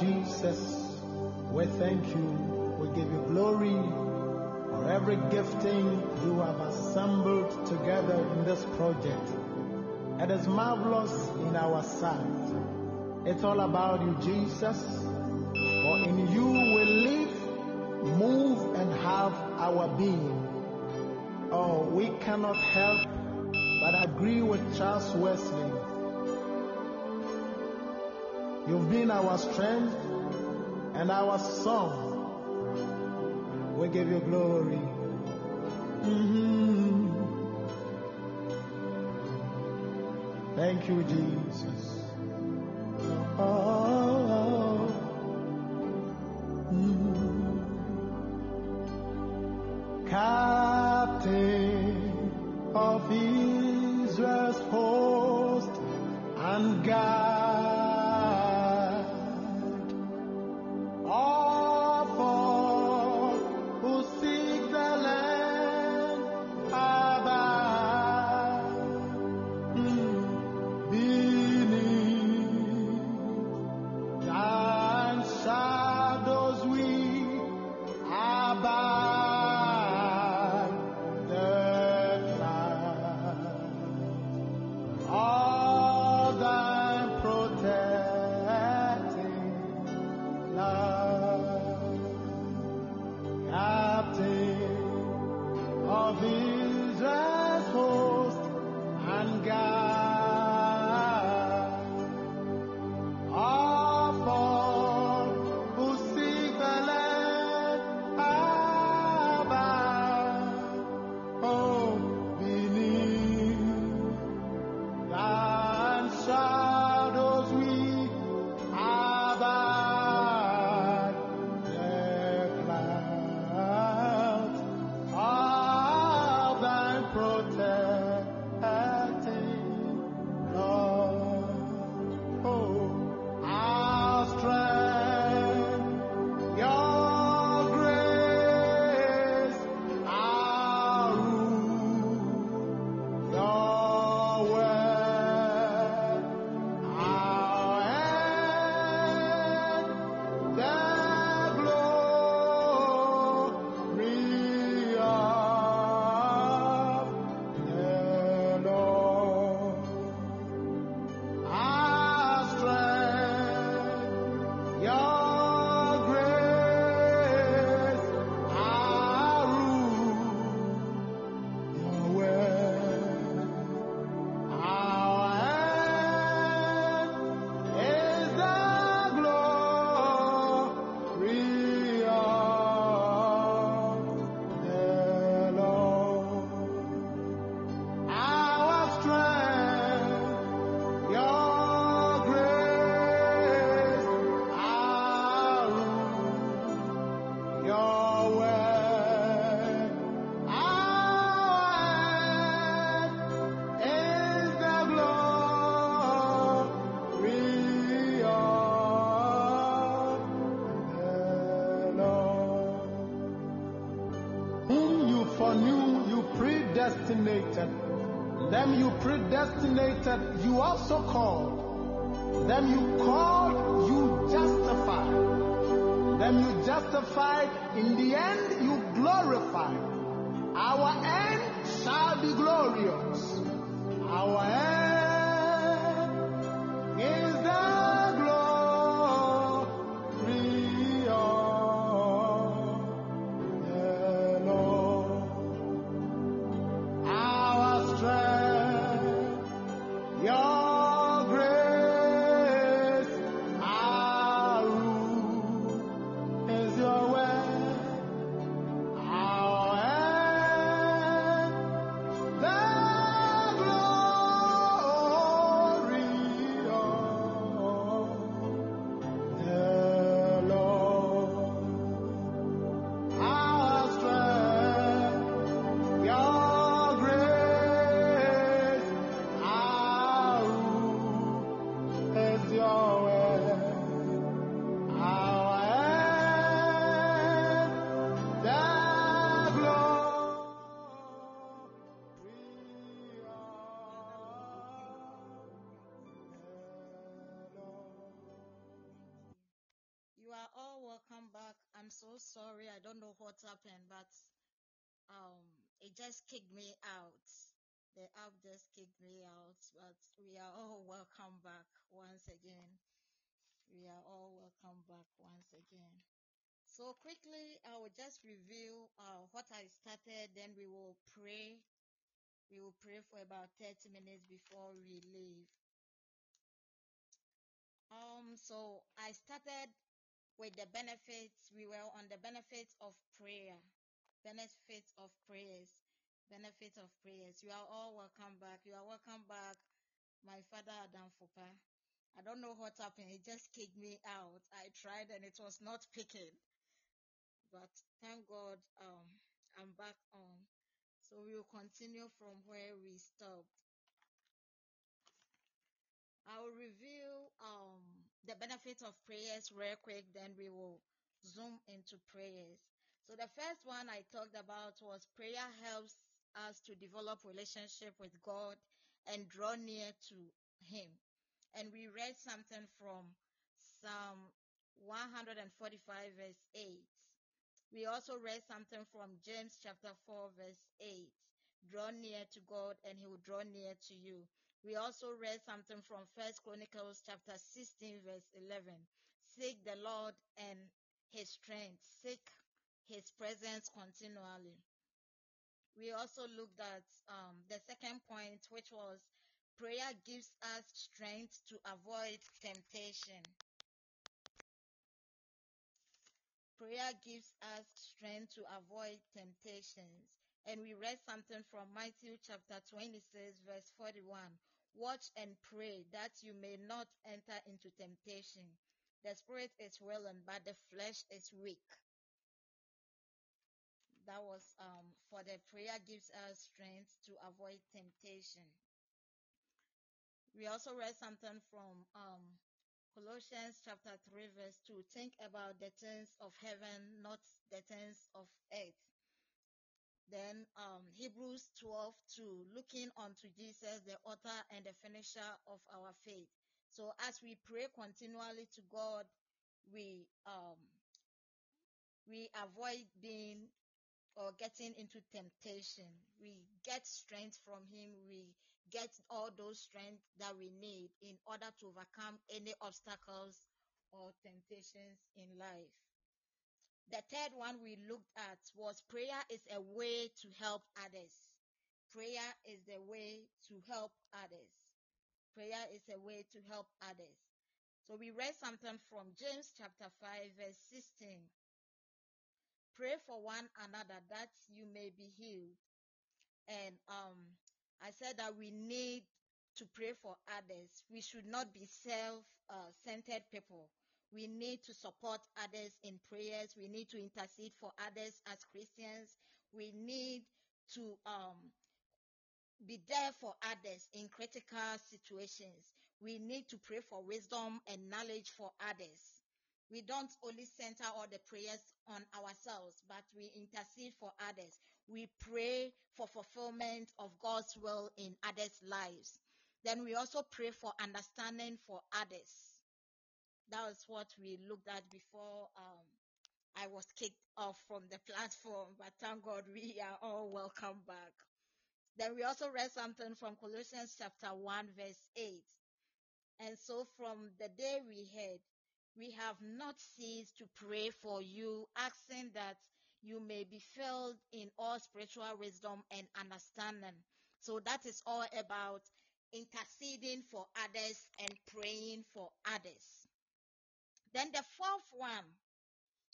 Jesus, we thank you. We give you glory for every gifting you have assembled together in this project. It is marvelous in our sight. It's all about you, Jesus. For in you we live, move, and have our being. Oh, we cannot help but agree with Charles Wesley. You've been our strength and our song. We give you glory. Mhm. Thank you, Jesus. Oh, mm. Captain of Israel's of predestinated. Them you predestinated, you also called. Them you called, you justified. Them you justified, in the end you glorified. Our end shall be glorious. Our end sorry. I don't know what happened, but um, it just kicked me out. The app just kicked me out, but we are all welcome back once again. We are all welcome back once again. So quickly, I will just review uh, what I started, then we will pray. We will pray for about 30 minutes before we leave. Um, so I started with the benefits. We were on the benefits of prayer. Benefits of prayers. Benefits of prayers. You are all welcome back. You are welcome back, my father Adam Fupa. I don't know what happened. It just kicked me out. I tried and it was not picking. But thank God, um, I'm back on. So we will continue from where we stopped. I will review um, the benefits of prayers real quick, then we will zoom into prayers. So the first one I talked about was prayer helps us to develop relationship with God and draw near to Him. And we read something from Psalm 145 verse 8. We also read something from James chapter 4 verse 8. Draw near to God and he will draw near to you. We also read something from First Chronicles chapter 16 verse 11. Seek the Lord and his strength. Seek his presence continually. We also looked at um, the second point, which was prayer gives us strength to avoid temptation. Prayer gives us strength to avoid temptations. And we read something from Matthew chapter 26 verse 41. Watch and pray that you may not enter into temptation. The spirit is willing, but the flesh is weak. That was um, for the prayer gives us strength to avoid temptation. We also read something from um, Colossians chapter 3 verse 2. Think about the things of heaven, not the things of earth. Then um, Hebrews 12 2, looking unto Jesus, the author and the finisher of our faith. So as we pray continually to God, we um, we avoid being or getting into temptation. We get strength from Him. We get all those strength that we need in order to overcome any obstacles or temptations in life. The third one we looked at was prayer is a way to help others. Prayer is the way to help others. Prayer is a way to help others. So we read something from James chapter 5 verse 16. Pray for one another that you may be healed. And um I said that we need to pray for others. We should not be self-centered uh, people. We need to support others in prayers. We need to intercede for others as Christians. We need to um, be there for others in critical situations. We need to pray for wisdom and knowledge for others. We don't only center all the prayers on ourselves, but we intercede for others. We pray for fulfillment of God's will in others' lives. Then we also pray for understanding for others that was what we looked at before um, I was kicked off from the platform. But thank God we are all welcome back. Then we also read something from Colossians chapter 1 verse 8. And so from the day we heard, we have not ceased to pray for you, asking that you may be filled in all spiritual wisdom and understanding. So that is all about interceding for others and praying for others. Then the fourth one,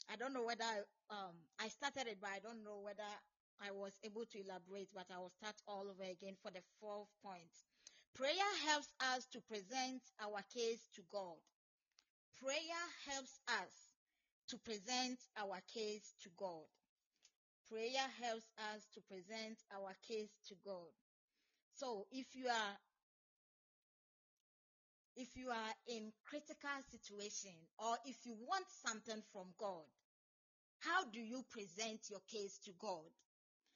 I don't know whether um, I started it, but I don't know whether I was able to elaborate, but I will start all over again for the fourth point. Prayer helps us to present our case to God. Prayer helps us to present our case to God. Prayer helps us to present our case to God. So if you are if you are in critical situation or if you want something from God, how do you present your case to God?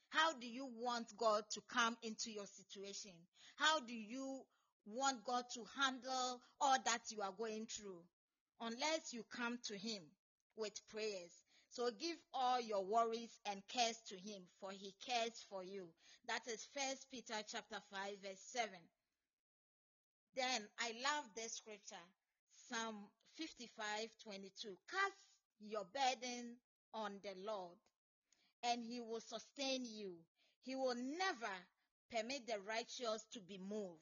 How do you want God to come into your situation? How do you want God to handle all that you are going through? Unless you come to Him with prayers. So give all your worries and cares to him, for he cares for you. That is First Peter chapter 5 verse 7. Then I love this scripture, Psalm 55, 22. Cast your burden on the Lord and he will sustain you. He will never permit the righteous to be moved.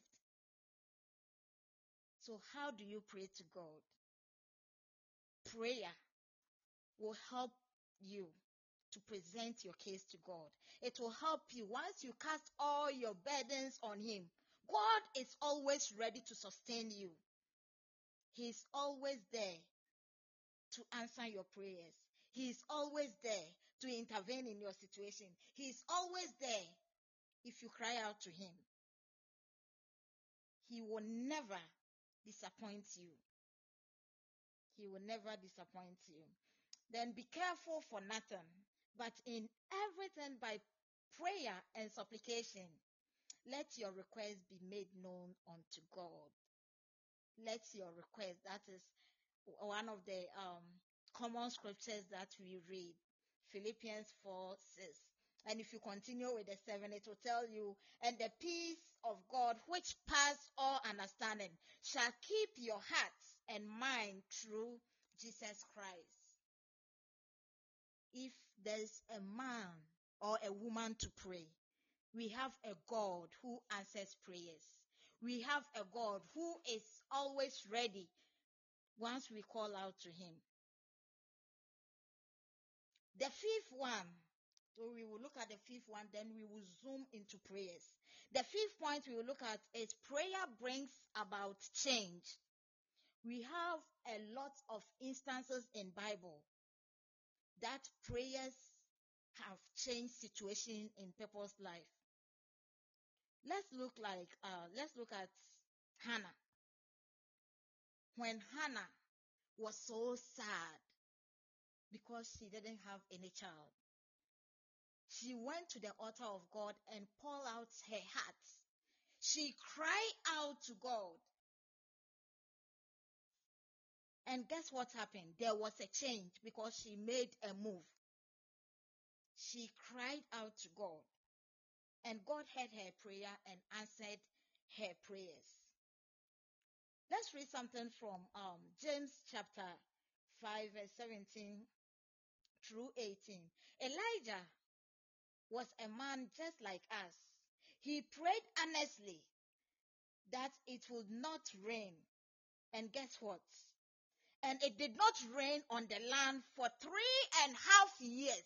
So how do you pray to God? Prayer will help you to present your case to God. It will help you once you cast all your burdens on Him. God is always ready to sustain you. He's always there to answer your prayers. He's always there to intervene in your situation. He's always there if you cry out to Him. He will never disappoint you. He will never disappoint you. Then be careful for nothing, but in everything by prayer and supplication, let your request be made known unto God. Let your request, that is one of the um, common scriptures that we read, Philippians 4 6. And if you continue with the 7, it will tell you, and the peace of God, which pass all understanding, shall keep your hearts and mind through Jesus Christ if there's a man or a woman to pray, we have a God who answers prayers. We have a God who is always ready once we call out to him. The fifth one, so we will look at the fifth one, then we will zoom into prayers. The fifth point we will look at is prayer brings about change. We have a lot of instances in Bible that prayers have changed situation in people's life. Let's look like uh, let's look at Hannah. When Hannah was so sad because she didn't have any child, she went to the altar of God and poured out her heart. She cried out to God. And guess what happened? There was a change because she made a move. She cried out to God. And God heard her prayer and answered her prayers. Let's read something from um, James chapter 5 verse 17 through 18. Elijah was a man just like us. He prayed earnestly that it would not rain. And guess what? and it did not rain on the land for three and a half years.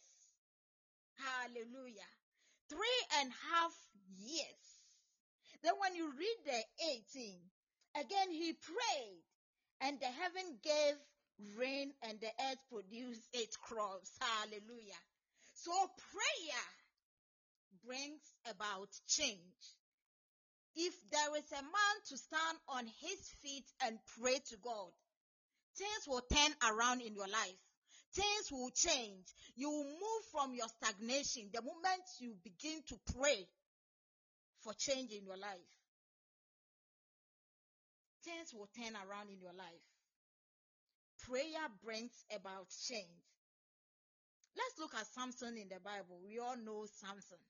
Hallelujah. Three and a half years. Then when you read the 18, again he prayed and the heaven gave rain and the earth produced its crops. Hallelujah. So prayer brings about change. If there is a man to stand on his feet and pray to God, things will turn around in your life. Things will change. You will move from your stagnation the moment you begin to pray for change in your life. Things will turn around in your life. Prayer brings about change. Let's look at Samson in the Bible. We all know Samson.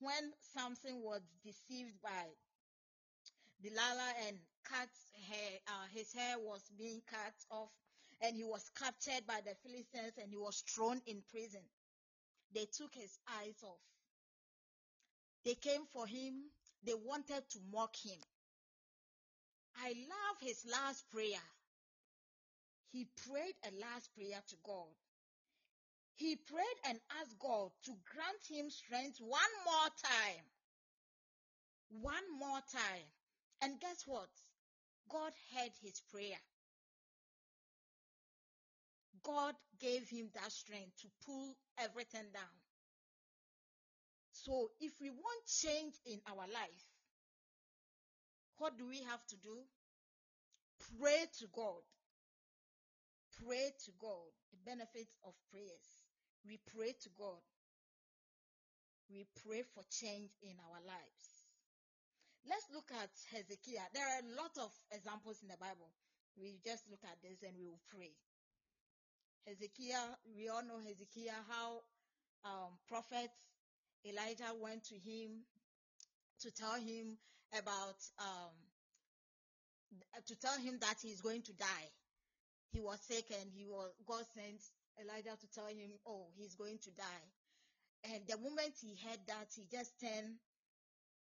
When Samson was deceived by Delilah and cut hair, uh, his hair was being cut off and he was captured by the Philistines and he was thrown in prison. They took his eyes off. They came for him. They wanted to mock him. I love his last prayer. He prayed a last prayer to God. He prayed and asked God to grant him strength one more time. One more time. And guess what? God heard his prayer. God gave him that strength to pull everything down. So if we want change in our life, what do we have to do? Pray to God. Pray to God. The benefits of prayers. We pray to God. We pray for change in our lives. Let's look at Hezekiah. There are a lot of examples in the Bible. We just look at this and we will pray. Hezekiah, we all know Hezekiah, how um, prophet Elijah went to him to tell him about, um, to tell him that he's going to die. He was sick and he was, God sent Elijah to tell him, oh, he's going to die. And the moment he heard that, he just turned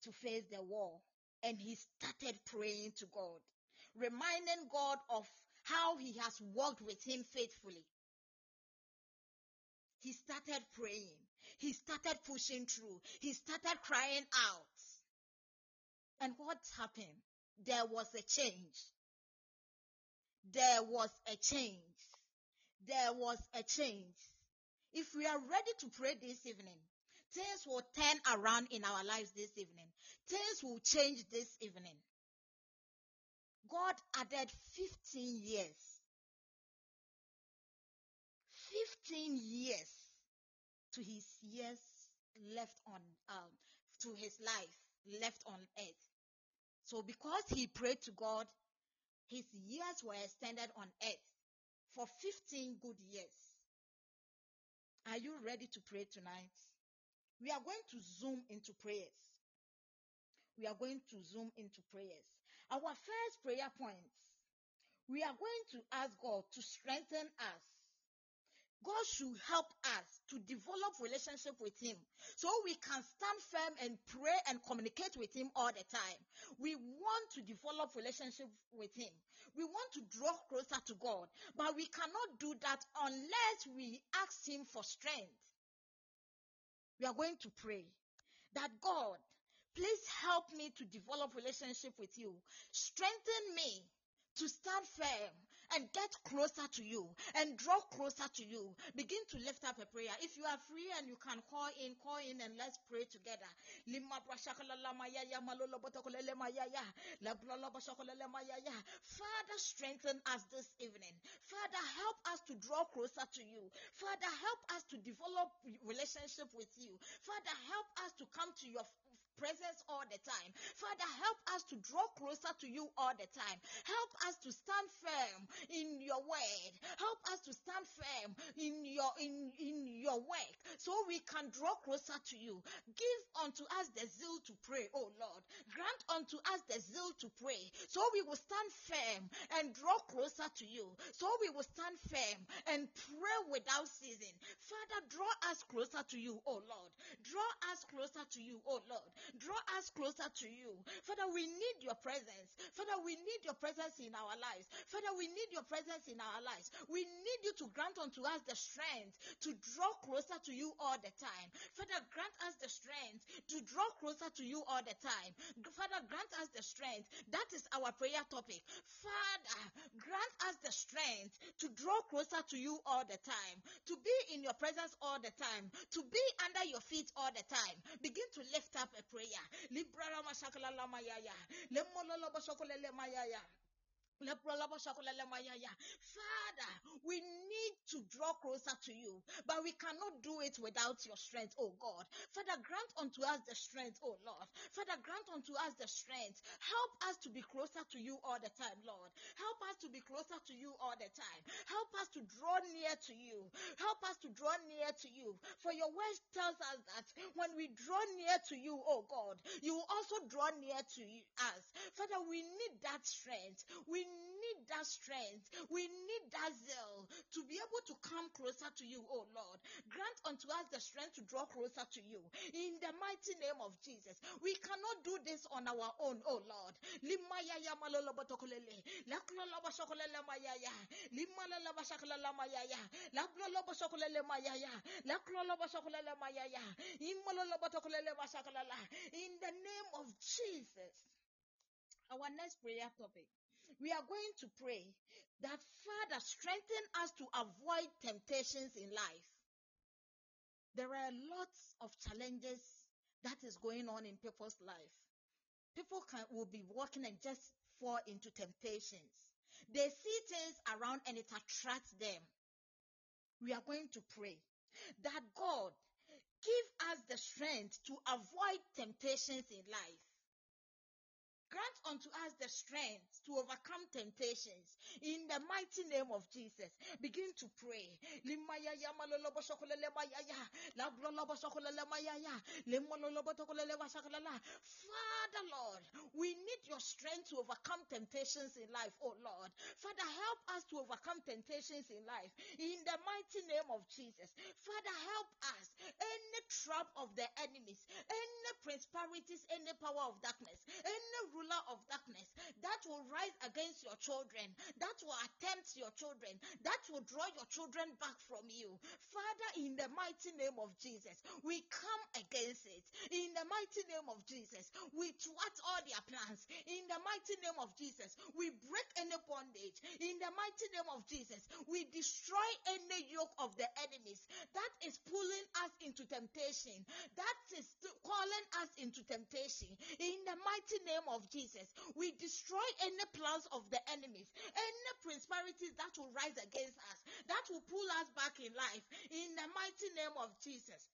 to face the wall and he started praying to God, reminding God of how he has walked with him faithfully. He started praying. He started pushing through. He started crying out. And what happened? There was a change. There was a change. There was a change. If we are ready to pray this evening, things will turn around in our lives this evening. Things will change this evening. God added 15 years. 15 years to his years left on, um, to his life left on earth. So because he prayed to God, his years were extended on earth for 15 good years. Are you ready to pray tonight? We are going to zoom into prayers. We are going to zoom into prayers. Our first prayer point, we are going to ask God to strengthen us. God should help us to develop relationship with Him so we can stand firm and pray and communicate with Him all the time. We want to develop relationship with Him. We want to draw closer to God, but we cannot do that unless we ask Him for strength. We are going to pray that God, Please help me to develop relationship with you. Strengthen me to stand firm and get closer to you and draw closer to you. Begin to lift up a prayer. If you are free and you can call in, call in and let's pray together. Father, strengthen us this evening. Father, help us to draw closer to you. Father, help us to develop relationship with you. Father, help us to come to your presence all the time. Father, help us to draw closer to you all the time. Help us to stand firm in your word. Help us to stand firm in your in, in your work so we can draw closer to you. Give unto us the zeal to pray, oh Lord. Grant unto us the zeal to pray so we will stand firm and draw closer to you. So we will stand firm and pray without ceasing. Father, draw us closer to you, oh Lord. Draw us closer to you, oh Lord. Draw us closer to you. Father, we need your presence. Father, we need your presence in our lives. Father, we need your presence in our lives. We need you to grant unto us the strength to draw closer to you all the time. Father, grant us the strength to draw closer to you all the time. Father, grant us the strength. That is our prayer topic. Father, grant strength to draw closer to you all the time, to be in your presence all the time, to be under your feet all the time. Begin to lift up a prayer. Father, we need to draw closer to you, but we cannot do it without your strength, oh God. Father, grant unto us the strength, oh Lord. Father, grant unto us the strength. Help us to be closer to you all the time, Lord. Help us to be closer to you all the time. Help us to draw near to you. Help us to draw near to you. For your word tells us that when we draw near to you, oh God, you will also draw near to us. Father, we need that strength. We need that strength. We need that zeal to be able to come closer to you, oh Lord. Grant unto us the strength to draw closer to you. In the mighty name of Jesus. We cannot do this on our own, oh Lord. In the name of Jesus. Our next prayer topic we are going to pray that Father strengthen us to avoid temptations in life. There are lots of challenges that is going on in people's life. People can, will be walking and just fall into temptations. They see things around and it attracts them. We are going to pray that God give us the strength to avoid temptations in life. Grant unto us the strength to overcome temptations in the mighty name of Jesus. Begin to pray. Father Lord, we need your strength to overcome temptations in life, oh Lord. Father, help us to overcome temptations in life in the mighty name of Jesus. Father, help us. Any trap of the enemies, any principalities, any power of darkness, any ruler of darkness will rise against your children, that will attempt your children, that will draw your children back from you. Father, in the mighty name of Jesus, we come against it. In the mighty name of Jesus, we thwart all their plans. In the mighty name of Jesus, we break any bondage. In the mighty name of Jesus, we destroy any yoke of the enemies that is pulling us into temptation, that is calling us into temptation. In the mighty name of Jesus, we destroy any plans of the enemies, any principalities that will rise against us, that will pull us back in life. In the mighty name of Jesus.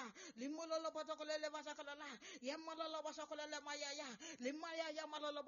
Yemololo mayaya.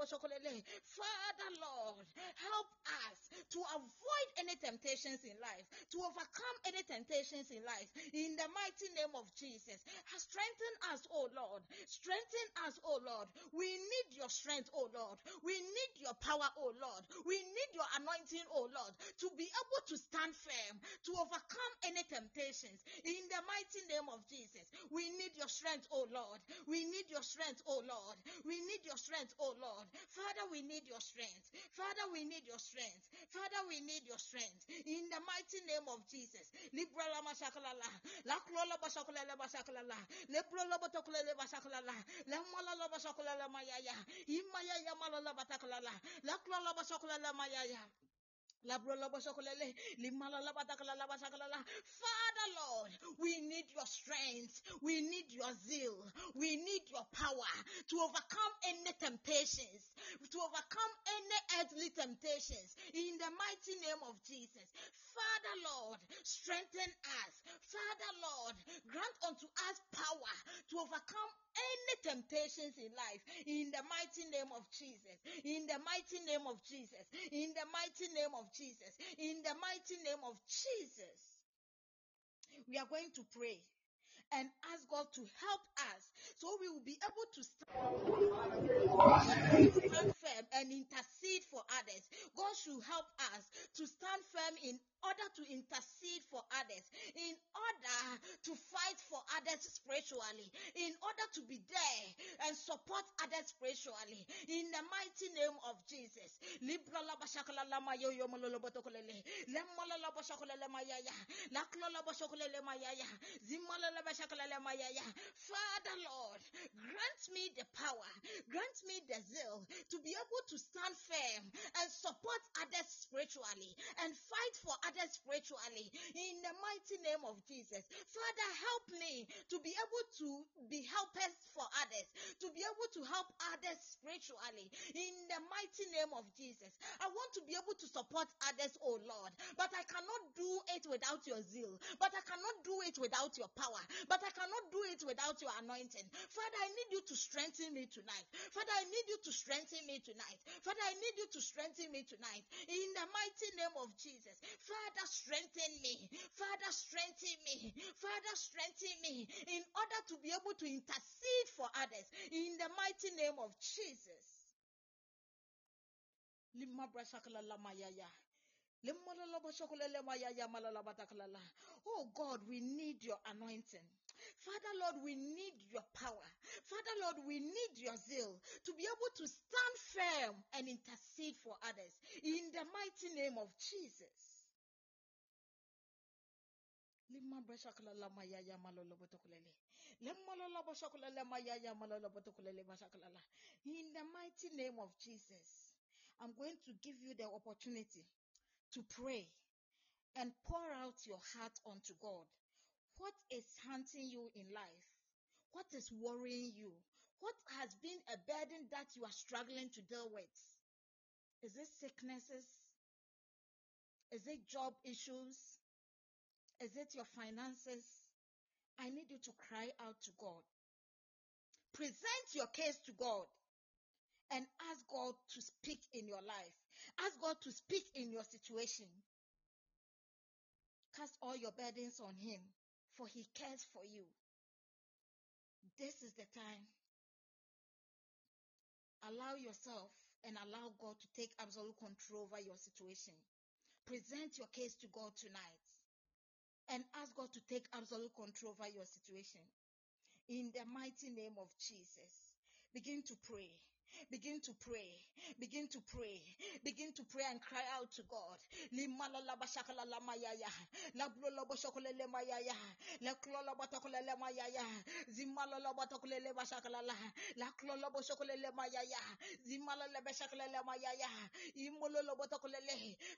Bashakolele. Father Lord, help us to avoid any temptations in life, to overcome any temptations in life. In the mighty name of Jesus, strengthen us, oh Lord. Strengthen us, oh Lord. We need your strength, oh Lord. We need your power, oh Lord. We need your anointing, oh Lord, to be able to stand firm, to overcome any temptations. In the mighty name of Jesus, we need your strength, oh Lord. We need your strength, oh Lord. We need your strength, oh Lord. Father, we need your strength. Father, we need your strength. Father, we need your strength. In the mighty name of Jesus. Father Lord, we need your strength. We need your zeal. We need your power to overcome any temptations, to overcome any earthly temptations. In the mighty name of Jesus. Father Lord, strengthen us. Father Lord, grant unto us power to overcome any temptations in life. In the mighty name of Jesus. In the mighty name of Jesus. In the mighty name of Jesus. In the mighty name of Jesus. We are going to pray and ask God to help us so we will be able to stand, firm and intercede for others. God should help us to stand firm in order to intercede for others, in order to fight for others spiritually, in order to be there and support others spiritually. In the mighty name of Jesus. Father Lord, grant me the power, grant me the zeal to be able to stand firm and support others spiritually and fight for others spiritually in the mighty name of Jesus. Father, help me to be able to be helpers for others, to be able to help others spiritually in the mighty name of Jesus. I want to be able to support others, oh Lord, but I cannot do it without your zeal, but I cannot do it without your power, but I cannot do it without your anointing. Father, I need you to strengthen me tonight. Father, I need you to strengthen me tonight. Father, I need you to strengthen me tonight in the mighty name of Jesus. Father, strengthen me. Father, strengthen me. Father, strengthen me in order to be able to intercede for others in the mighty name of Jesus. Oh God, we need your anointing. Father Lord, we need your power. Father Lord, we need your zeal to be able to stand firm and intercede for others in the mighty name of Jesus. In the mighty name of Jesus, I'm going to give you the opportunity to pray and pour out your heart unto God. What is haunting you in life? What is worrying you? What has been a burden that you are struggling to deal with? Is it sicknesses? Is it job issues? Is it your finances? I need you to cry out to God. Present your case to God and ask God to speak in your life. Ask God to speak in your situation. Cast all your burdens on Him, for He cares for you. This is the time. Allow yourself and allow God to take absolute control over your situation. Present your case to God tonight and ask God to take absolute control over your situation. In the mighty name of Jesus, begin to pray. Begin to pray. Begin to pray. Begin to pray and cry out to God.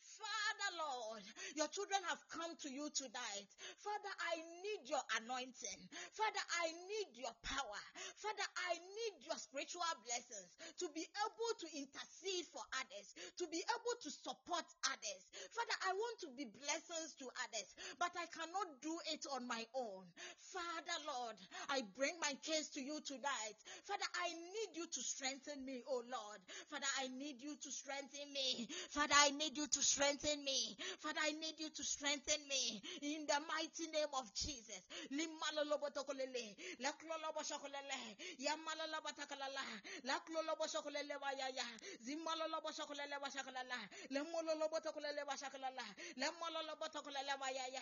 Father Lord, your children have come to you tonight. Father, I need your anointing. Father, I need your power. Father, I need your spiritual blessings to be able to intercede for others, to be able to support others. Father, I want to be blessings to others, but I cannot do it on my own. Father, Lord, I bring my case to you tonight. Father, I need you to strengthen me, oh Lord. Father, I need you to strengthen me. Father, I need you to strengthen me. Father, I need you to strengthen me in the mighty name of Jesus. lemololo botokolele bashakalala lemololo botokolele bayaya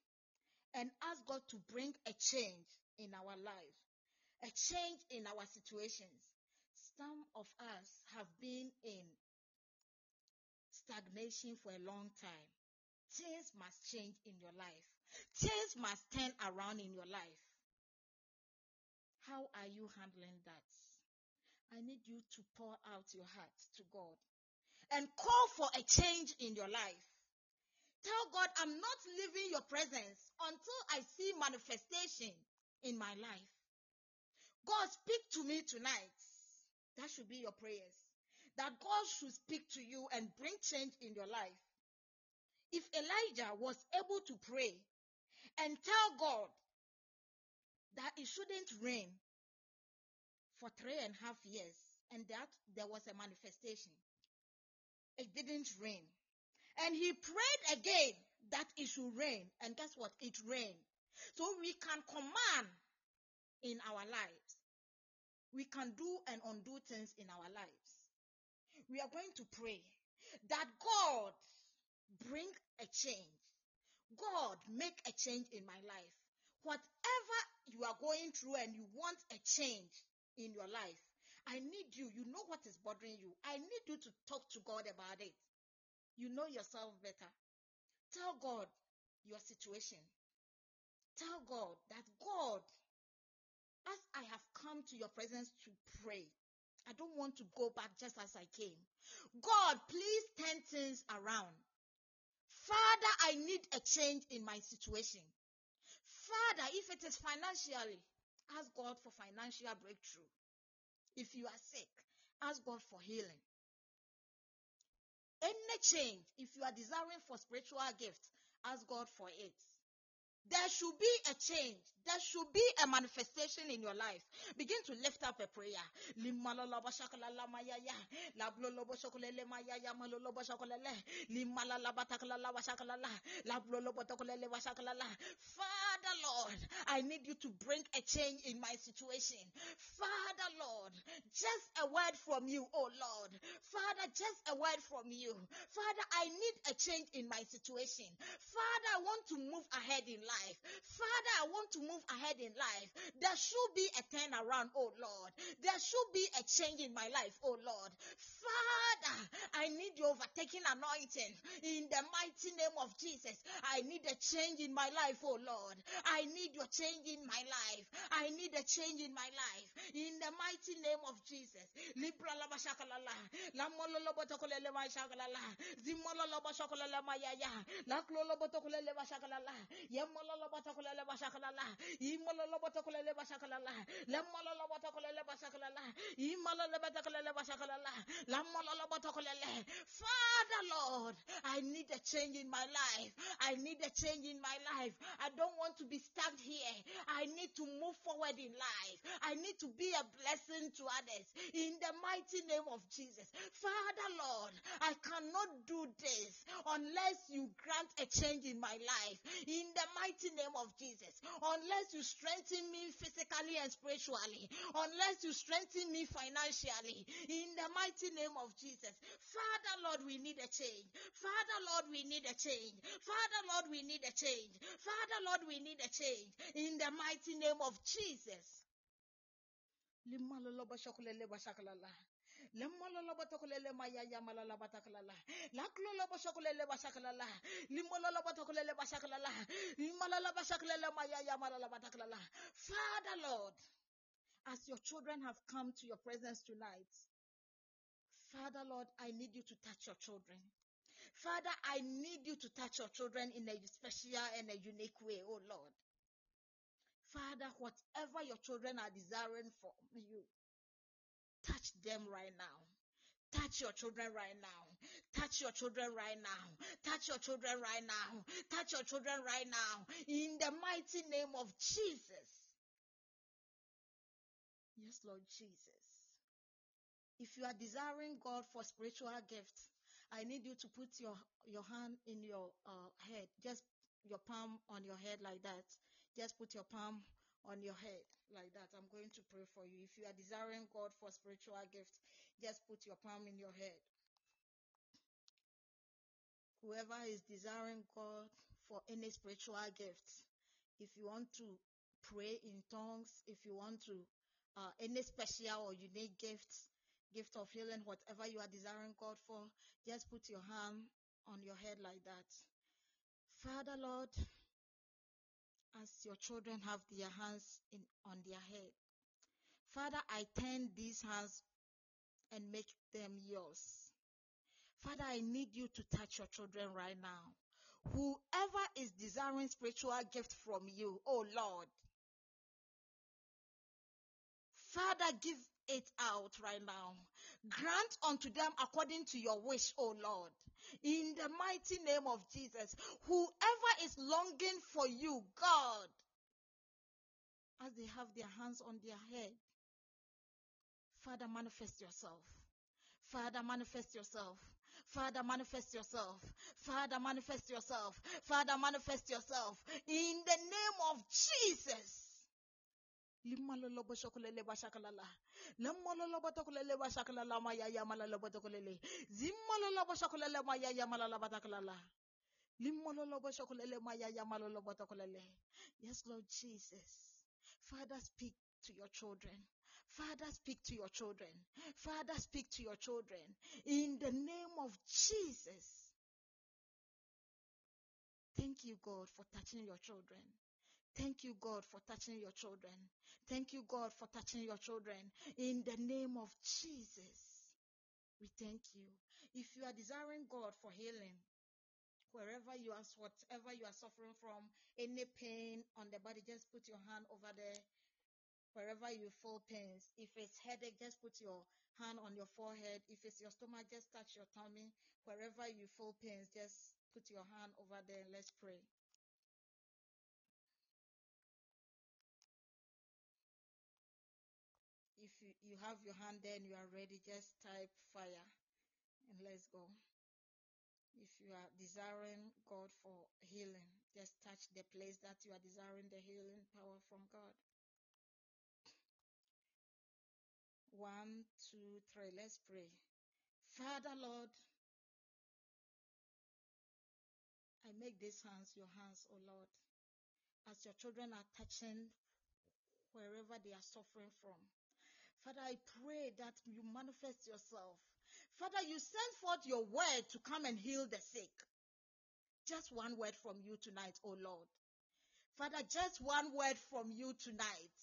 and ask God to bring a change in our life, a change in our situations. Some of us have been in stagnation for a long time. Things must change in your life. Things must turn around in your life. How are you handling that? I need you to pour out your heart to God and call for a change in your life. Tell God, I'm not leaving your presence until I see manifestation in my life. God, speak to me tonight. That should be your prayers. That God should speak to you and bring change in your life. If Elijah was able to pray and tell God that it shouldn't rain for three and a half years, and that there was a manifestation. It didn't rain. And he prayed again that it should rain. And guess what? It rained. So we can command in our lives. We can do and undo things in our lives. We are going to pray that God bring a change. God make a change in my life. Whatever you are going through and you want a change in your life, I need you. You know what is bothering you. I need you to talk to God about it. You know yourself better. Tell God your situation. Tell God that God, as I have come to your presence to pray, I don't want to go back just as I came. God, please turn things around. Father, I need a change in my situation. Father, if it is financially, ask God for financial breakthrough. If you are sick, ask God for healing. Any change, if you are desiring for spiritual gifts, ask God for it. There should be a change. There should be a manifestation in your life. Begin to lift up a prayer. Father Lord, I need you to bring a change in my situation. Father Lord, just a word from you, oh Lord. Father, just a word from you. Father, I need a change in my situation. Father, I want to move ahead in life. Father, I want to move ahead in life. There should be a turnaround, oh Lord. There should be a change in my life, oh Lord. Father, I need your overtaking anointing in the mighty name of Jesus. I need a change in my life, oh Lord. I need your change in my life. I need a change in my life in the mighty name of Jesus. Libra la bashakalala, la klolo bashakalala, Father Lord, I need a change in my life. I need a change in my life. I don't want to be stuck here. I need to move forward in life. I need to be a blessing to others in the mighty name of Jesus. Father Lord, I cannot do this unless you grant a change in my life in the mighty name of Jesus. Unless you strengthen me physically and spiritually. Unless you strengthen me financially in the mighty name of Jesus. Father Lord, we need a change. Father Lord, we need a change. Father Lord, we need a change. Father Lord, we need a change in the mighty name of Jesus. Mayaya mayaya. Father Lord, as your children have come to your presence tonight, Father Lord, I need you to touch your children. Father, I need you to touch your children in a special and a unique way, oh Lord. Father, whatever your children are desiring from you, touch them right now. Touch your children right now. Touch your children right now. Touch your children right now. Touch your children right now. In the mighty name of Jesus. Yes, Lord Jesus. If you are desiring God for spiritual gifts, I need you to put your, your hand in your uh, head. Just your palm on your head like that. Just put your palm on your head like that. I'm going to pray for you. If you are desiring God for spiritual gifts, just put your palm in your head. Whoever is desiring God for any spiritual gifts, if you want to pray in tongues, if you want to uh, any special or unique gifts, gift of healing, whatever you are desiring God for, just put your hand on your head like that. Father Lord, as your children have their hands in, on their head, Father, I turn these hands and make them yours. Father, I need you to touch your children right now. Whoever is desiring spiritual gift from you, oh Lord, Father, give it out right now. Grant unto them according to your wish, O Lord. In the mighty name of Jesus. Whoever is longing for you, God, as they have their hands on their head, Father, manifest yourself. Father, manifest yourself. Father, manifest yourself. Father, manifest yourself. Father, manifest yourself. In the name of Jesus. Limalolobo shokolele bashakalala. Lamololobo tokolele bashakalala maya yamalalobo tokolele. Zimololobo shokolele maya yamalalobo tokolala. Limololobo shokolele maya yamalalobo tokolele. Yes, Lord Jesus. Father, speak to your children. Father, speak to your children. Father, speak to your children. In the name of Jesus. Thank you, God, for touching your children. Thank you, God, for touching your children. Thank you, God, for touching your children. In the name of Jesus, we thank you. If you are desiring God for healing, wherever you are, whatever you are suffering from, any pain on the body, just put your hand over there. Wherever you feel pains. If it's headache, just put your hand on your forehead. If it's your stomach, just touch your tummy. Wherever you feel pains, just put your hand over there. Let's pray. Have your hand there and you are ready, just type fire and let's go. If you are desiring God for healing, just touch the place that you are desiring the healing power from God. One, two, three. Let's pray. Father, Lord, I make these hands your hands, O Lord, as your children are touching wherever they are suffering from. Father, I pray that you manifest yourself. Father, you send forth your word to come and heal the sick. Just one word from you tonight, oh Lord. Father, just one word from you tonight.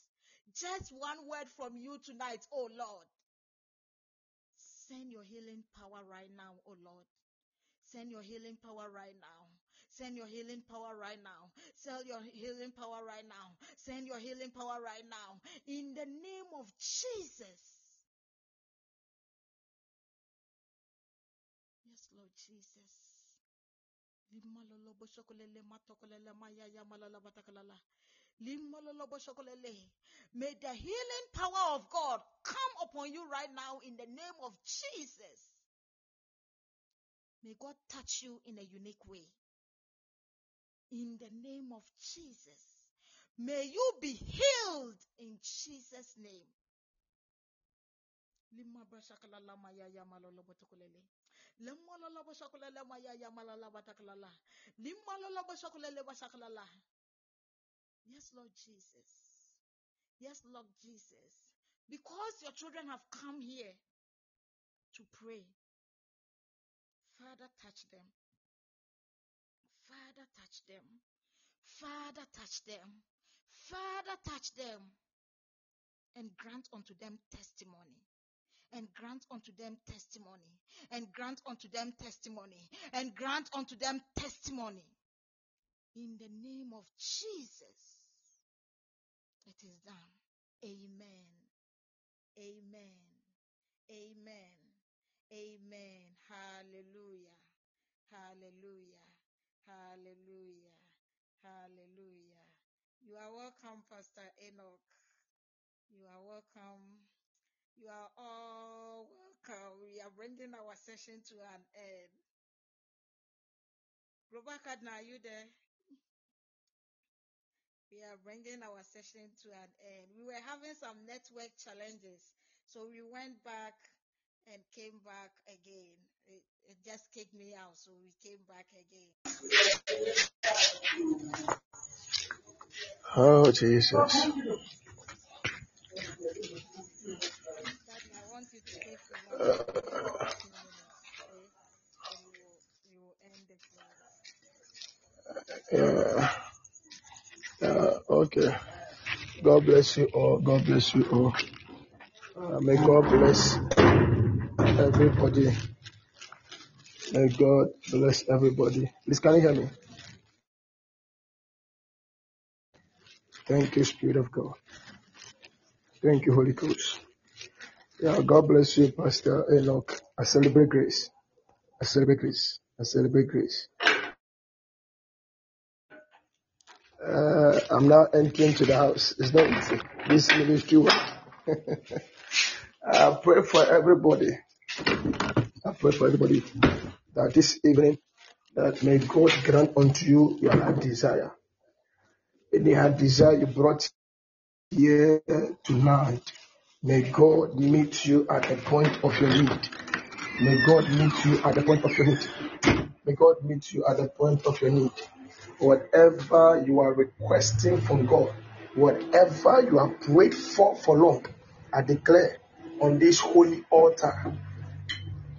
Just one word from you tonight, oh Lord. Send your healing power right now, oh Lord. Send your healing power right now. Send your healing power right now. Send your healing power right now. Send your healing power right now. In the name of Jesus. Yes, Lord Jesus. May the healing power of God come upon you right now in the name of Jesus. May God touch you in a unique way in the name of Jesus. May you be healed in Jesus' name. Yes, Lord Jesus. Yes, Lord Jesus. Because your children have come here to pray. Father, touch them. Father, touch them. Father, touch them. Father, touch them and grant unto them testimony. And grant unto them testimony. And grant unto them testimony. And grant unto them testimony. In the name of Jesus. It is done. Amen. Amen. Amen. Amen. Hallelujah. Hallelujah. Hallelujah. Hallelujah. You are welcome, Pastor Enoch. You are welcome. You are all welcome. We are bringing our session to an end. Rebecca, are you there? We are bringing our session to an end. We were having some network challenges, so we went back and came back again. It, it just kicked me out, so we came back again. Oh, Jesus. I want you to take over you will, end the class. Yeah. Uh, okay. God bless you all. God bless you all. Uh, may God bless everybody. May God bless everybody. Please, can you hear me? Thank you, Spirit of God. Thank you, Holy Ghost. Yeah, God bless you, Pastor Enoch. I celebrate grace. I celebrate grace. I celebrate grace. Uh, I'm now entering to the house. It's not easy. This ministry work. I pray for everybody. I pray for everybody that this evening that may God grant unto you your heart desire. Any heart desire you brought here tonight, may God meet you at the point of your need. May God meet you at the point of your need. May God meet you at the point of your need. Whatever you are requesting from God, whatever you have prayed for for long, I declare on this holy altar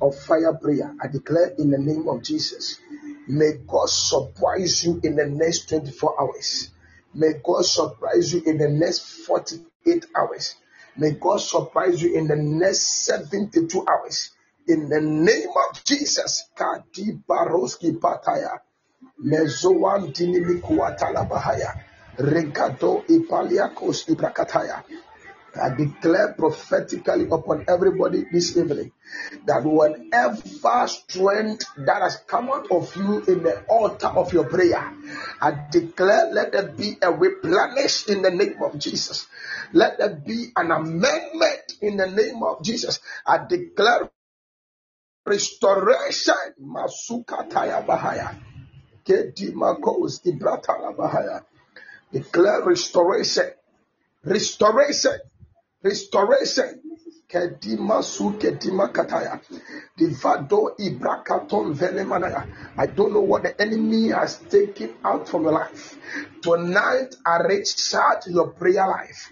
of fire prayer, I declare in the name of Jesus, may God surprise you in the next 24 hours. May God surprise you in the next 48 hours. May God surprise you in the next 72 hours. In the name of Jesus, Kati Baroski Pataya, Mezoan Dinimi Kuatalabahaya, Regato Ipaliakos Ibrakataya. I declare prophetically upon everybody this evening that whatever strength that has come out of you in the altar of your prayer, I declare let there be a replenish in the name of Jesus. Let there be an amendment in the name of Jesus. I declare restoration. Masuka Taya Bahaya. Kedimakos Ibratala Bahaya. Declare restoration. Restoration restoration. Kedima su kedima kataya. Divado ibrakaton velemanaya. I don't know what the enemy has taken out from your life. Tonight, I recharge your prayer life.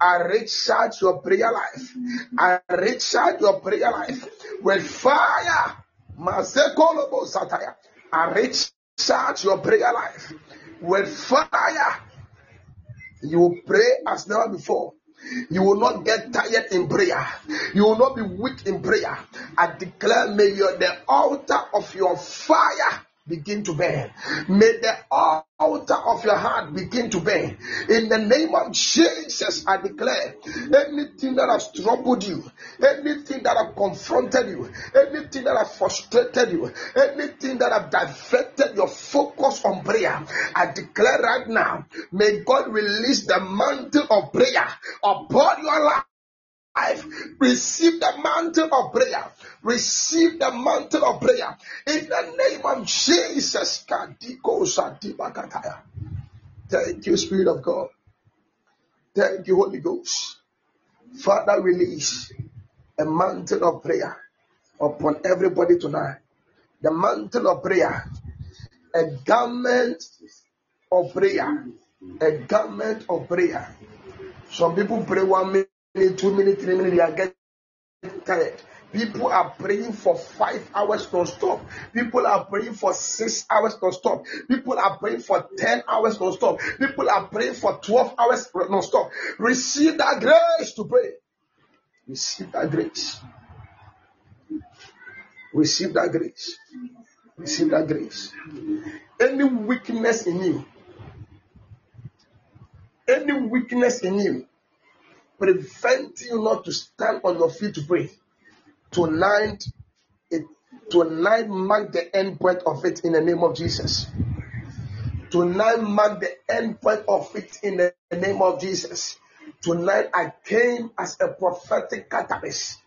I recharge your prayer life. I recharge your prayer life with fire. Mazekolobo sataya. I recharge your prayer life with fire. You pray as never before. You will not get tired in prayer. You will not be weak in prayer. I declare, may your, the altar of your fire begin to burn. May the altar of your heart begin to burn. In the name of Jesus, I declare anything that has troubled you, anything that has confronted you, anything that has frustrated you, anything that has diverted your focus on prayer, I declare right now, may God release the mantle of prayer upon your life life. Receive the mantle of prayer. Receive the mantle of prayer. In the name of Jesus. Thank you, Spirit of God. Thank you, Holy Ghost. Father, release a mantle of prayer upon everybody tonight. The mantle of prayer, a garment of prayer, a garment of prayer. Some people pray one minute two minutes, three minutes, they are getting tired. People are praying for five hours non-stop. People are praying for six hours non-stop. People are praying for ten hours non-stop. People are praying for twelve hours non-stop. Receive that grace to pray. Receive that grace. Receive that grace. Receive that grace. Any weakness in you, any weakness in you, preventing you not to stand on your feet to pray. Tonight, it tonight mark the end point of it in the name of Jesus. Tonight mark the end point of it in the name of Jesus. Tonight I came as a prophetic catalyst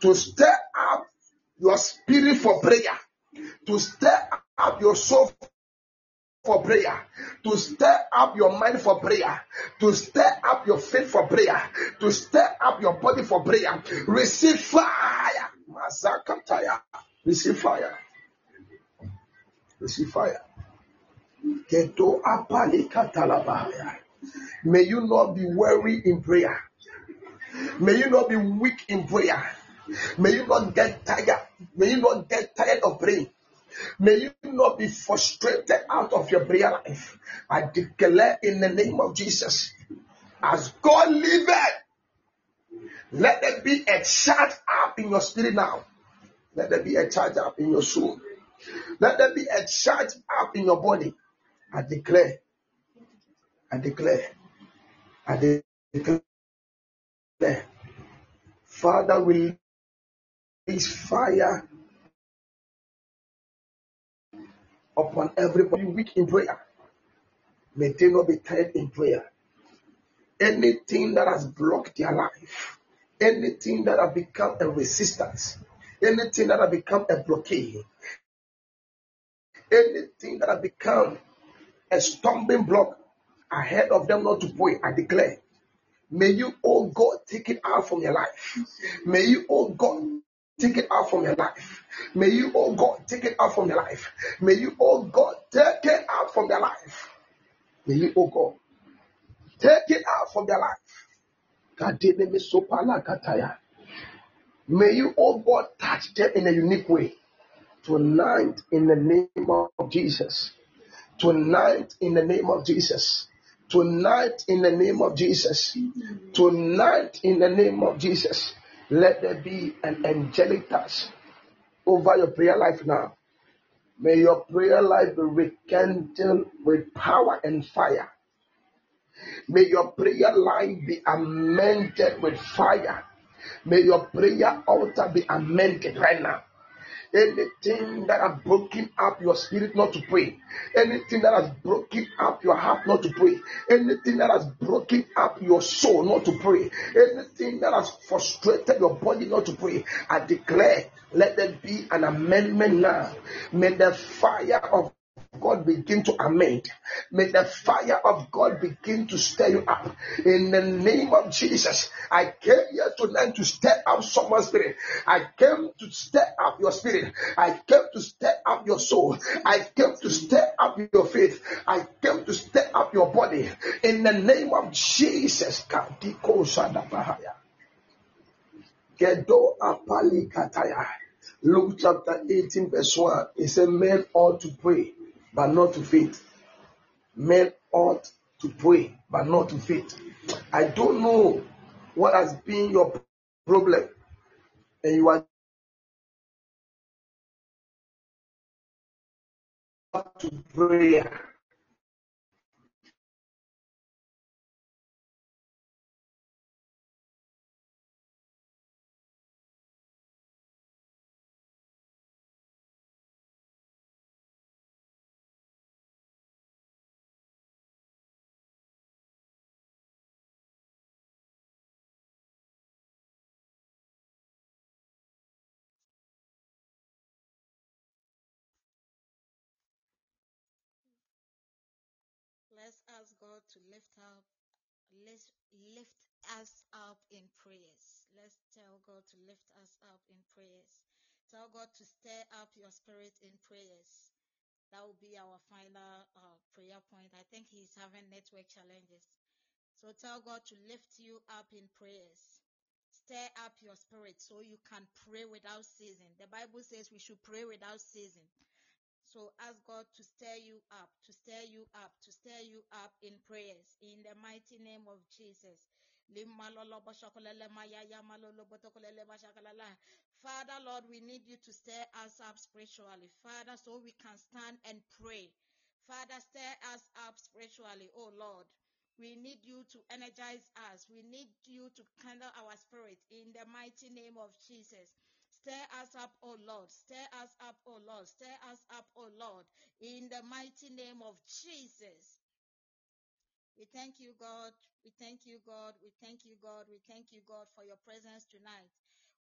to stir up your spirit for prayer, to stir up your soul for prayer, to stir up your mind for prayer, to stir up your faith for prayer, to stir up your body for prayer. Receive fire. Receive fire. Receive fire. May you not be weary in prayer. May you not be weak in prayer. May you not get tired. May you not get tired of praying. May you not be frustrated out of your prayer life. I declare in the name of Jesus, as God liveth, let there be a charge up in your spirit now. Let there be a charge up in your soul. Let there be a charge up in your body. I declare, I declare, I declare, Father, release fire upon everybody weak in prayer. May they not be tired in prayer. Anything that has blocked their life, anything that has become a resistance, anything that has become a blockade, anything that has become a stumbling block ahead of them not to pray, I declare. May you, oh God, take it out from your life. May you, oh God, Take it out from your life. May you, oh God, take it out from your life. May you, oh God, take it out from your life. May you, oh God, take it out from your life. God didn't be so palacata. May you, oh God, touch them in a unique way. Tonight, in the name of Jesus. Tonight, in the name of Jesus. Tonight, in the name of Jesus. Tonight, in the name of Jesus. Let there be an angelic touch over your prayer life now. May your prayer life be rekindled with power and fire. May your prayer life be amended with fire. May your prayer altar be amended right now. Anything that has broken up your spirit not to pray, anything that has broken up your heart not to pray, anything that has broken up your soul not to pray, anything that has frustrated your body not to pray, I declare, let there be an amendment now. May the fire of God begin to amend. May the fire of God begin to stir you up. In the name of Jesus, I came here tonight to stir up someone's spirit. I came to stir up your spirit. I came to stir up your soul. I came to stir up your faith. I came to stir up your body. In the name of Jesus. Gedo apali kataya. Luke chapter 18, verse 1. It said, Men ought to pray but not to faith. Men ought to pray, but not to faith. I don't know what has been your problem, and you are to prayer. God to lift up, lift, lift us up in prayers. Let's tell God to lift us up in prayers. Tell God to stir up your spirit in prayers. That will be our final uh, prayer point. I think he's having network challenges. So tell God to lift you up in prayers. Stir up your spirit so you can pray without ceasing. The Bible says we should pray without ceasing. So ask God to stir you up, to stir you up, to stir you up in prayers in the mighty name of Jesus. Father, Lord, we need you to stir us up spiritually. Father, so we can stand and pray. Father, stir us up spiritually, oh Lord. We need you to energize us. We need you to kindle our spirit in the mighty name of Jesus. Stir us up, O Lord. Stir us up, O Lord. Stir us up, O Lord. In the mighty name of Jesus. We thank you, God. We thank you, God. We thank you, God. We thank you, God, for your presence tonight.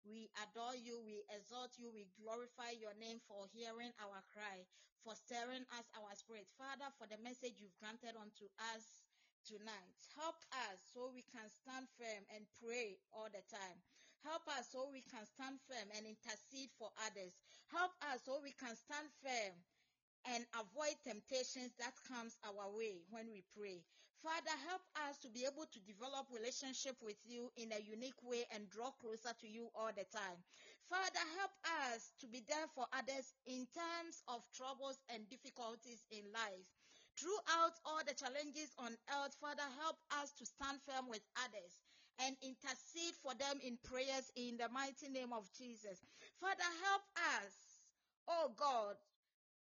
We adore you. We exalt you. We glorify your name for hearing our cry, for stirring us our spirit. Father, for the message you've granted unto us tonight. Help us so we can stand firm and pray all the time. Help us so we can stand firm and intercede for others. Help us so we can stand firm and avoid temptations that comes our way when we pray. Father, help us to be able to develop relationship with you in a unique way and draw closer to you all the time. Father, help us to be there for others in times of troubles and difficulties in life. Throughout all the challenges on earth, Father, help us to stand firm with others and intercede for them in prayers in the mighty name of Jesus. Father, help us, oh God,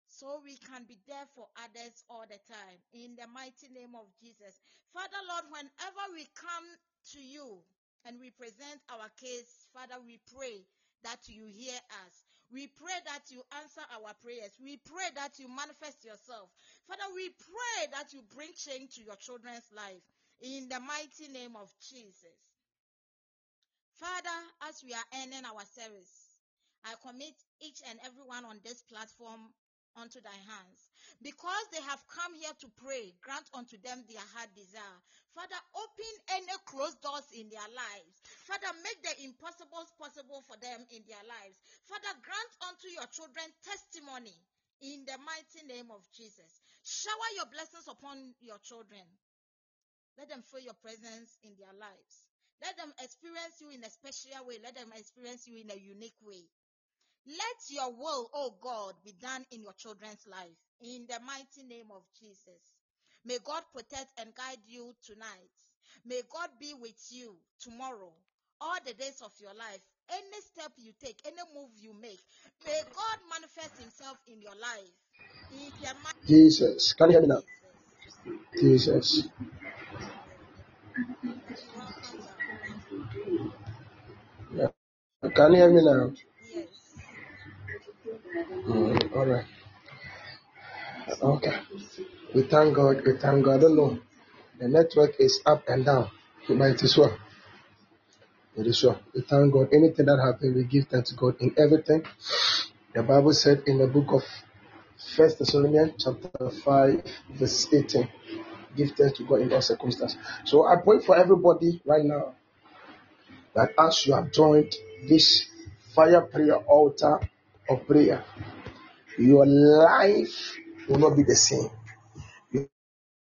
so we can be there for others all the time in the mighty name of Jesus. Father, Lord, whenever we come to you and we present our case, Father, we pray that you hear us. We pray that you answer our prayers. We pray that you manifest yourself. Father, we pray that you bring change to your children's life in the mighty name of Jesus. Father, as we are ending our service, I commit each and everyone on this platform unto thy hands. Because they have come here to pray, grant unto them their heart desire. Father, open any closed doors in their lives. Father, make the impossible possible for them in their lives. Father, grant unto your children testimony in the mighty name of Jesus. Shower your blessings upon your children. Let them feel your presence in their lives. Let them experience you in a special way. Let them experience you in a unique way. Let your will, oh God, be done in your children's life. In the mighty name of Jesus. May God protect and guide you tonight. May God be with you tomorrow, all the days of your life. Any step you take, any move you make, may God manifest himself in your life. In Jesus. Can you hear me now? Jesus. Jesus. Yeah. Can you hear me now? Mm, all right. Okay. We thank God. We thank God. I don't know. The network is up and down, but it is well. It is well. We thank God. Anything that happened, we give thanks to God in everything. The Bible said in the book of First Thessalonians chapter five, verse eighteen. Thanks to God in all circumstances. So I pray for everybody right now that as you have joined this fire prayer altar of prayer, your life will not be the same.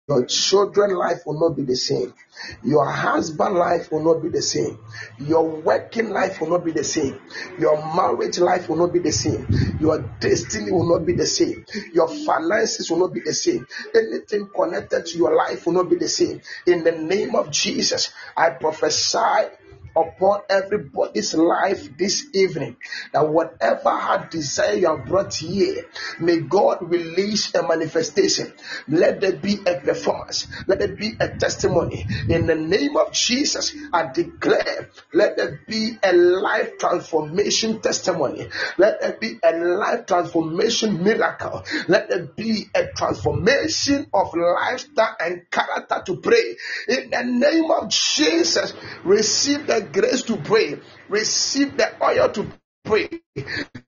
Your children life will not be the same. Your husband life will not be the same. Your working life will not be the same. Your marriage life will not be the same. Your destiny will not be the same. Your finances will not be the same. Anything connected to your life will not be the same. In the name of Jesus, I prophesy upon everybody's life this evening that whatever heart desire you have brought here, may God release a manifestation. Let there be a performance. Let there be a testimony. In the name of Jesus, I declare, let there be a life transformation testimony. Let there be a life transformation miracle. Let there be a transformation of lifestyle and character to pray. In the name of Jesus, receive the grace to pray, receive the oil to pray,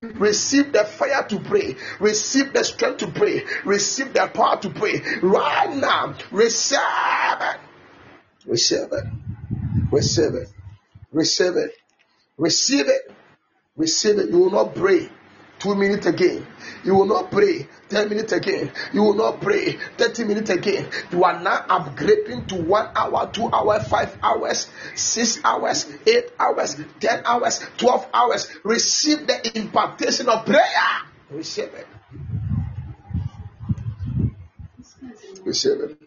receive the fire to pray, receive the strength to pray, receive the power to pray. Right now, receive it, receive it, receive it, receive it, receive it, receive it. You will not pray two minutes again. You will not pray 10 minutes again. You will not pray 30 minutes again. You are now upgrading to one hour, two hours, five hours, six hours, eight hours, 10 hours, 12 hours. Receive the impartation of prayer. Receive it. Receive it.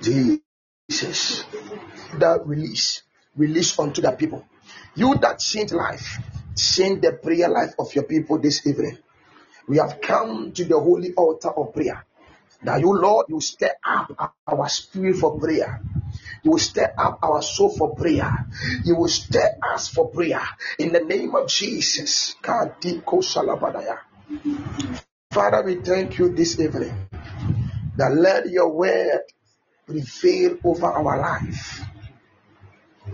Jesus. That release. Release unto the people. You that change life. Change the prayer life of your people this evening. We have come to the holy altar of prayer. That you, Lord, you stir up our spirit for prayer. You will stir up our soul for prayer. You will stir us for prayer. In the name of Jesus. Father, we thank you this evening that let your word prevail over our life.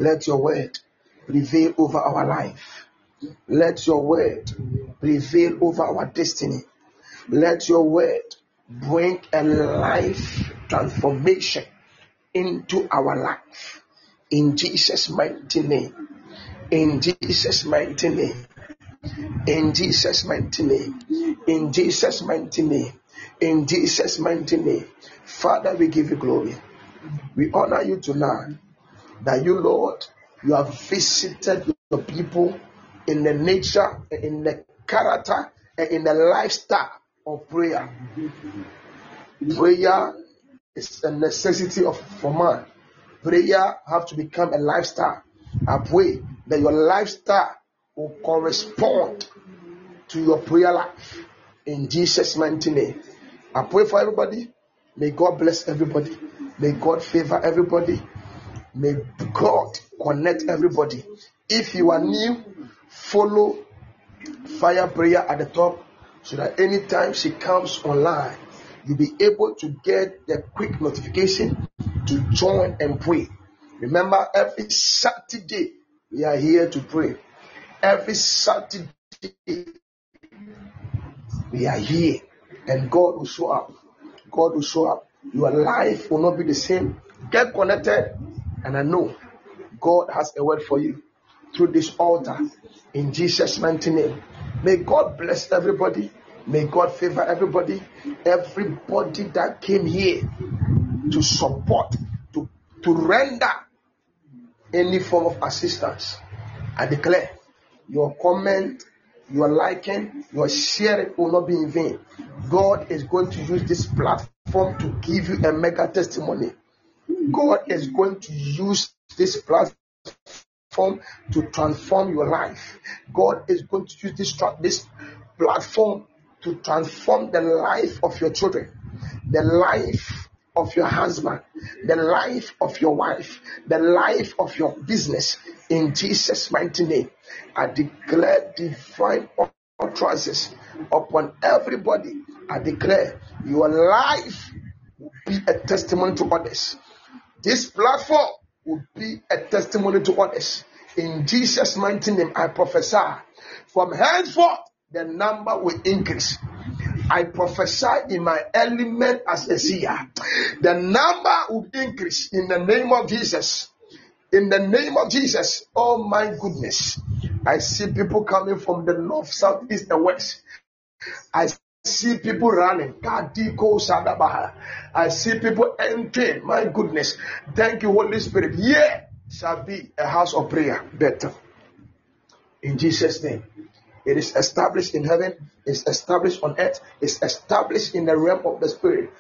Let your word prevail over our life. Let your word prevail over our destiny. Let your word bring a life transformation into our life. In Jesus' mighty name. In Jesus' mighty name. In Jesus' mighty name. In Jesus' mighty name. In Jesus' mighty name. Father, we give you glory. We honor you tonight that you, Lord, you have visited your people in the nature, in the character, and in the lifestyle of prayer. Prayer is a necessity of for man. Prayer have to become a lifestyle. I pray that your lifestyle will correspond to your prayer life in Jesus' mighty name. I pray for everybody. May God bless everybody. May God favor everybody. May God connect everybody. If you are new, follow fire prayer at the top so that anytime she comes online, you'll be able to get the quick notification to join and pray. Remember, every Saturday we are here to pray. Every Saturday we are here and God will show up. God will show up. Your life will not be the same. Get connected, and I know God has a word for you through this altar in Jesus' mighty name. May God bless everybody. May God favor everybody. Everybody that came here to support, to, to render any form of assistance. I declare your comment, your liking, your sharing will not be in vain. God is going to use this platform to give you a mega testimony. God is going to use this platform to transform your life. God is going to use this, this platform to transform the life of your children, the life of your husband, the life of your wife, the life of your business in Jesus' mighty name. I declare divine utterances upon everybody. I declare your life will be a testimony to others. This platform will be a testimony to others. In Jesus' mighty name, I prophesy. From henceforth, the number will increase. I prophesy in my element as a seer. The number will increase in the name of Jesus. In the name of Jesus. Oh my goodness. I see people coming from the north, south, east, and west. I see people running. I see people entering. My goodness. Thank you, Holy Spirit. Yeah, shall be a house of prayer. Better. In Jesus' name. It is established in heaven, it's established on earth, it's established in the realm of the spirit.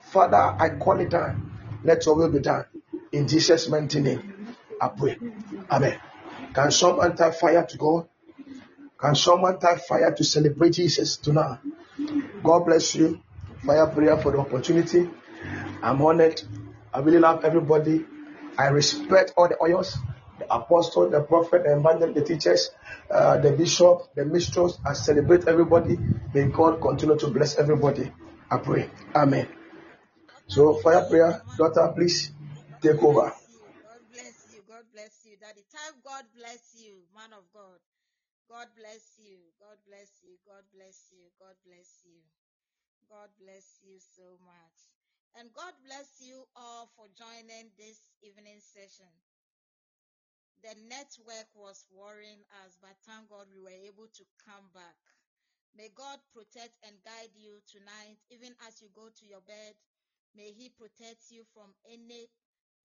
Father, I call it down. Let your will be done. In Jesus' mighty name, I pray. Amen. Can someone type fire to God? Can someone type fire to celebrate Jesus tonight? God bless you. Fire prayer for the opportunity. I'm honored. I really love everybody. I respect all the oils, the apostle, the prophet, the evangelist, the teachers, uh, the bishop, the mistress. I celebrate everybody. May God continue to bless everybody. I pray. Amen. So, fire prayer, daughter, please take over. God bless you. God bless you. Daddy, time God bless you, man of God. God bless you. God bless you. God bless you. God bless you. God bless you so much. And God bless you all for joining this evening session. The network was worrying us, but thank God we were able to come back. May God protect and guide you tonight, even as you go to your bed. May He protect you from any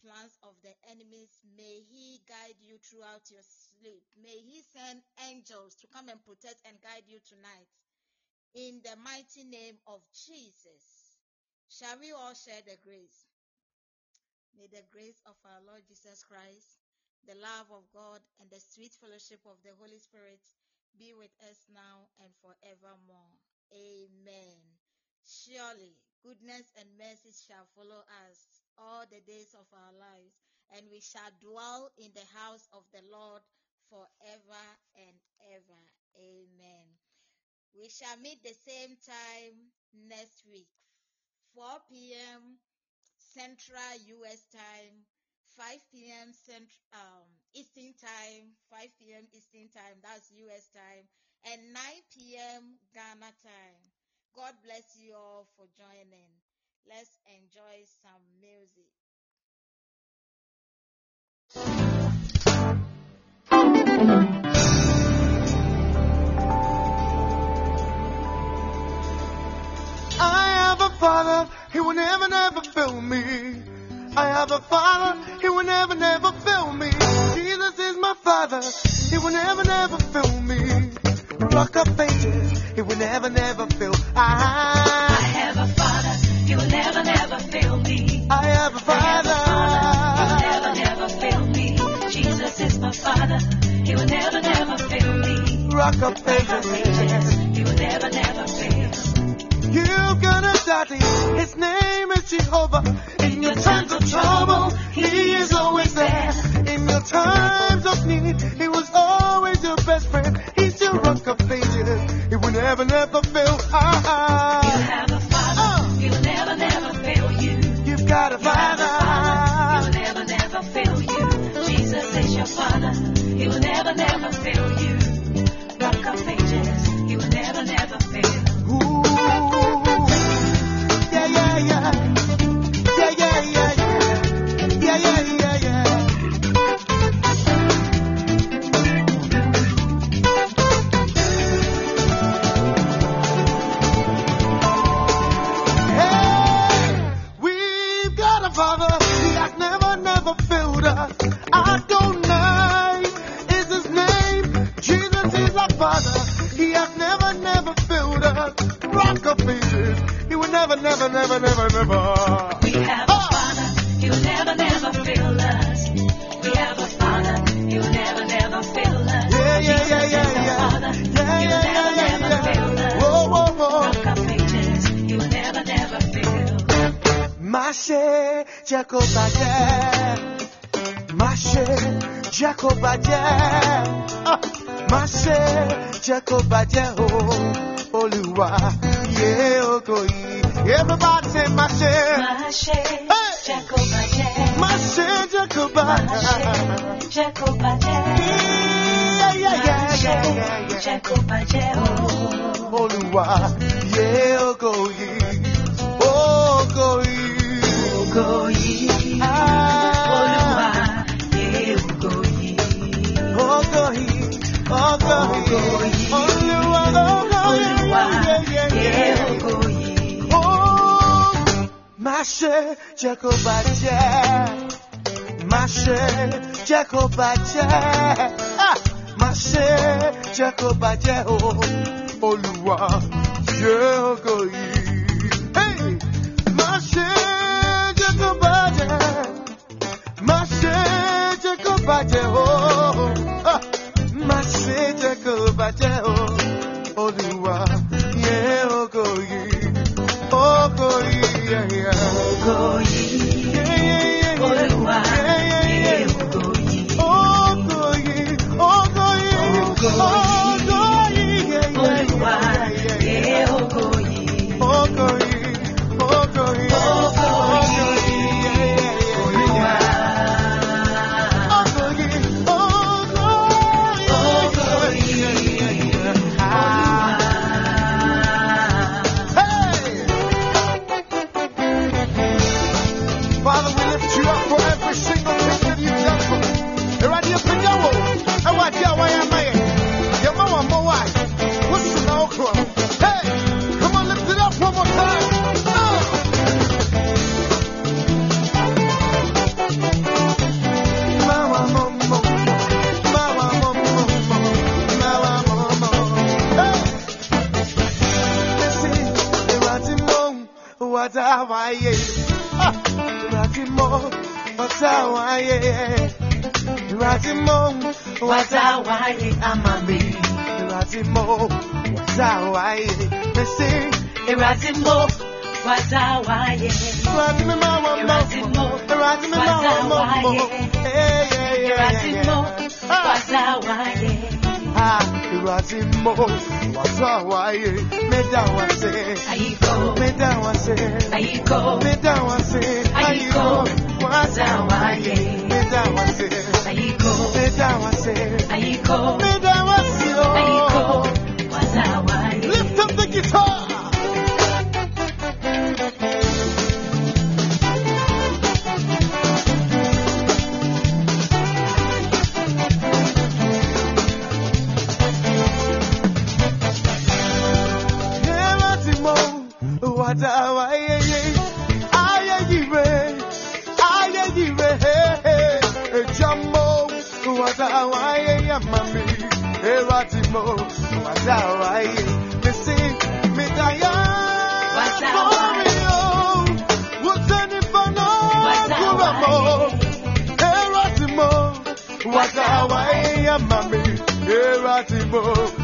plans of the enemies. May He guide you throughout your sleep. May He send angels to come and protect and guide you tonight. In the mighty name of Jesus. Shall we all share the grace? May the grace of our Lord Jesus Christ, the love of God, and the sweet fellowship of the Holy Spirit be with us now and forevermore. Amen. Surely goodness and mercy shall follow us all the days of our lives, and we shall dwell in the house of the Lord forever and ever. Amen. We shall meet the same time next week, 4 p.m. Central US time, 5 p.m. Central um, Eastern time, 5 p.m. Eastern time, that's US time, and 9 p.m. Ghana time. God bless you all for joining. Let's enjoy some music. I have a father, he will never, never fail me. I have a father, he will never, never fail me. Jesus is my father, he will never, never fail me. Rock of ages, he will never, never fail. I He will never, never fail. You've got a daddy, his name is Jehovah. In your times of trouble, he is always there. In your times of need, he was always your best friend. He's your rock of ages, he will never, never fail. Jacobacie, maszyn Jacobacie, ah, maszyn Jacobacie, o, oh, Olúwa ṣe ògo yìí. Maszyn Jacobacie, maszyn Jacobacie, o, oh, ah, maszyn Jacobacie, o. Oh, Lazimo, Wazawai Amami, Lazimo, Wazawai, Missy, Erasimo, Wazawai, Lazimo, Lazimo, Erasimo, Erasimo, Wazawai. Ah, Erasimo, Wazawai, Medawase, Aiko, Medawase, Aiko, Medawase, Aiko, Wazawai medawase ayiko. Medawase ayiko. Medawase lift up the guitar. Hawaii, Mami, Eratibo.